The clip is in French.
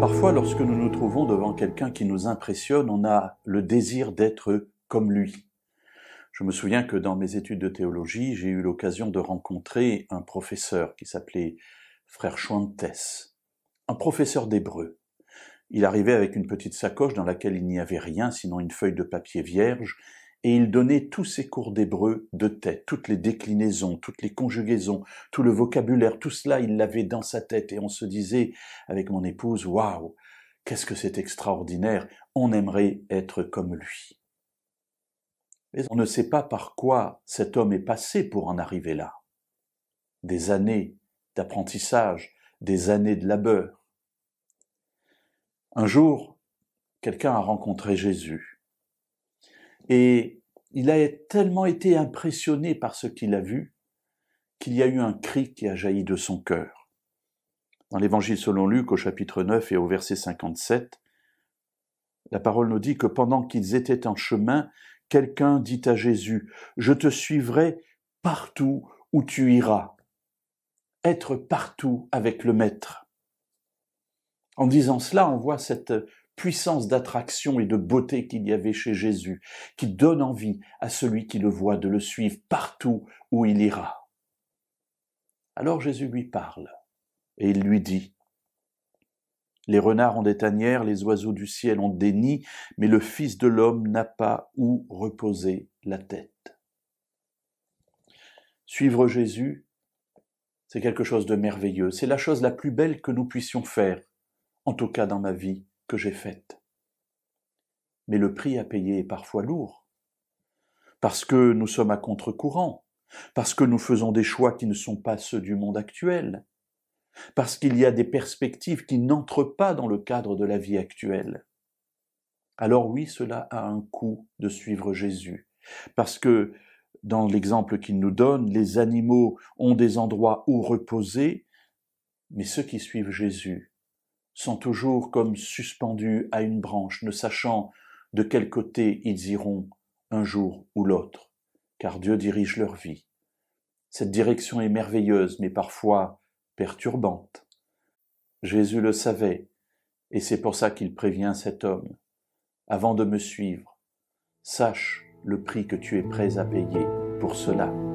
Parfois, lorsque nous nous trouvons devant quelqu'un qui nous impressionne, on a le désir d'être comme lui. Je me souviens que dans mes études de théologie, j'ai eu l'occasion de rencontrer un professeur qui s'appelait frère Schwantes, un professeur d'hébreu. Il arrivait avec une petite sacoche dans laquelle il n'y avait rien sinon une feuille de papier vierge, et il donnait tous ses cours d'hébreu de tête, toutes les déclinaisons, toutes les conjugaisons, tout le vocabulaire, tout cela, il l'avait dans sa tête, et on se disait avec mon épouse, waouh, qu'est-ce que c'est extraordinaire, on aimerait être comme lui. Mais on ne sait pas par quoi cet homme est passé pour en arriver là. Des années d'apprentissage, des années de labeur. Un jour, quelqu'un a rencontré Jésus et il a tellement été impressionné par ce qu'il a vu qu'il y a eu un cri qui a jailli de son cœur. Dans l'évangile selon Luc au chapitre 9 et au verset 57, la parole nous dit que pendant qu'ils étaient en chemin, quelqu'un dit à Jésus, Je te suivrai partout où tu iras. Être partout avec le Maître. En disant cela, on voit cette puissance d'attraction et de beauté qu'il y avait chez Jésus, qui donne envie à celui qui le voit de le suivre partout où il ira. Alors Jésus lui parle, et il lui dit, Les renards ont des tanières, les oiseaux du ciel ont des nids, mais le Fils de l'homme n'a pas où reposer la tête. Suivre Jésus, c'est quelque chose de merveilleux, c'est la chose la plus belle que nous puissions faire, en tout cas dans ma vie que j'ai faite. Mais le prix à payer est parfois lourd, parce que nous sommes à contre-courant, parce que nous faisons des choix qui ne sont pas ceux du monde actuel, parce qu'il y a des perspectives qui n'entrent pas dans le cadre de la vie actuelle. Alors oui, cela a un coût de suivre Jésus, parce que dans l'exemple qu'il nous donne, les animaux ont des endroits où reposer, mais ceux qui suivent Jésus sont toujours comme suspendus à une branche, ne sachant de quel côté ils iront un jour ou l'autre, car Dieu dirige leur vie. Cette direction est merveilleuse, mais parfois perturbante. Jésus le savait, et c'est pour ça qu'il prévient cet homme. Avant de me suivre, sache le prix que tu es prêt à payer pour cela.